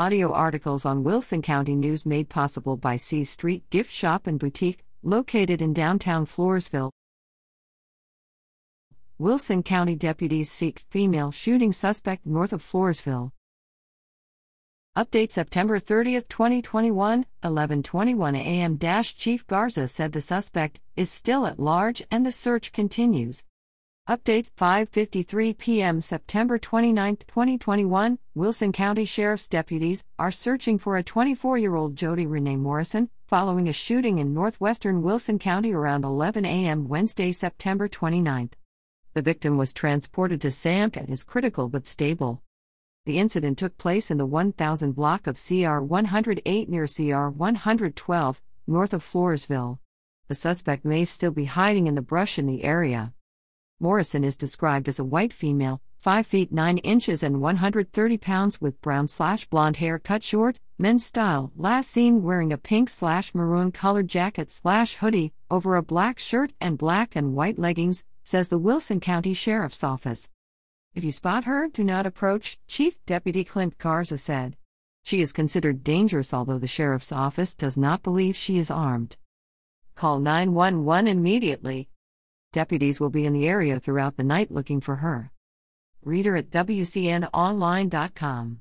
Audio articles on Wilson County News made possible by C Street Gift Shop and Boutique, located in downtown Floresville. Wilson County deputies seek female shooting suspect north of Floresville. Update September 30, 2021, 11:21 a.m. Chief Garza said the suspect is still at large and the search continues. Update 5:53 p.m. September 29, 2021. Wilson County Sheriff's deputies are searching for a 24-year-old Jody Renee Morrison following a shooting in northwestern Wilson County around 11 a.m. Wednesday, September 29. The victim was transported to SAMC and is critical but stable. The incident took place in the 1000 block of CR 108 near CR 112, north of Floresville. The suspect may still be hiding in the brush in the area. Morrison is described as a white female, 5 feet 9 inches and 130 pounds with brown slash blonde hair cut short, men's style, last seen wearing a pink slash maroon colored jacket slash hoodie over a black shirt and black and white leggings, says the Wilson County Sheriff's Office. If you spot her, do not approach, Chief Deputy Clint Garza said. She is considered dangerous, although the Sheriff's Office does not believe she is armed. Call 911 immediately. Deputies will be in the area throughout the night looking for her. Reader at WCNOnline.com.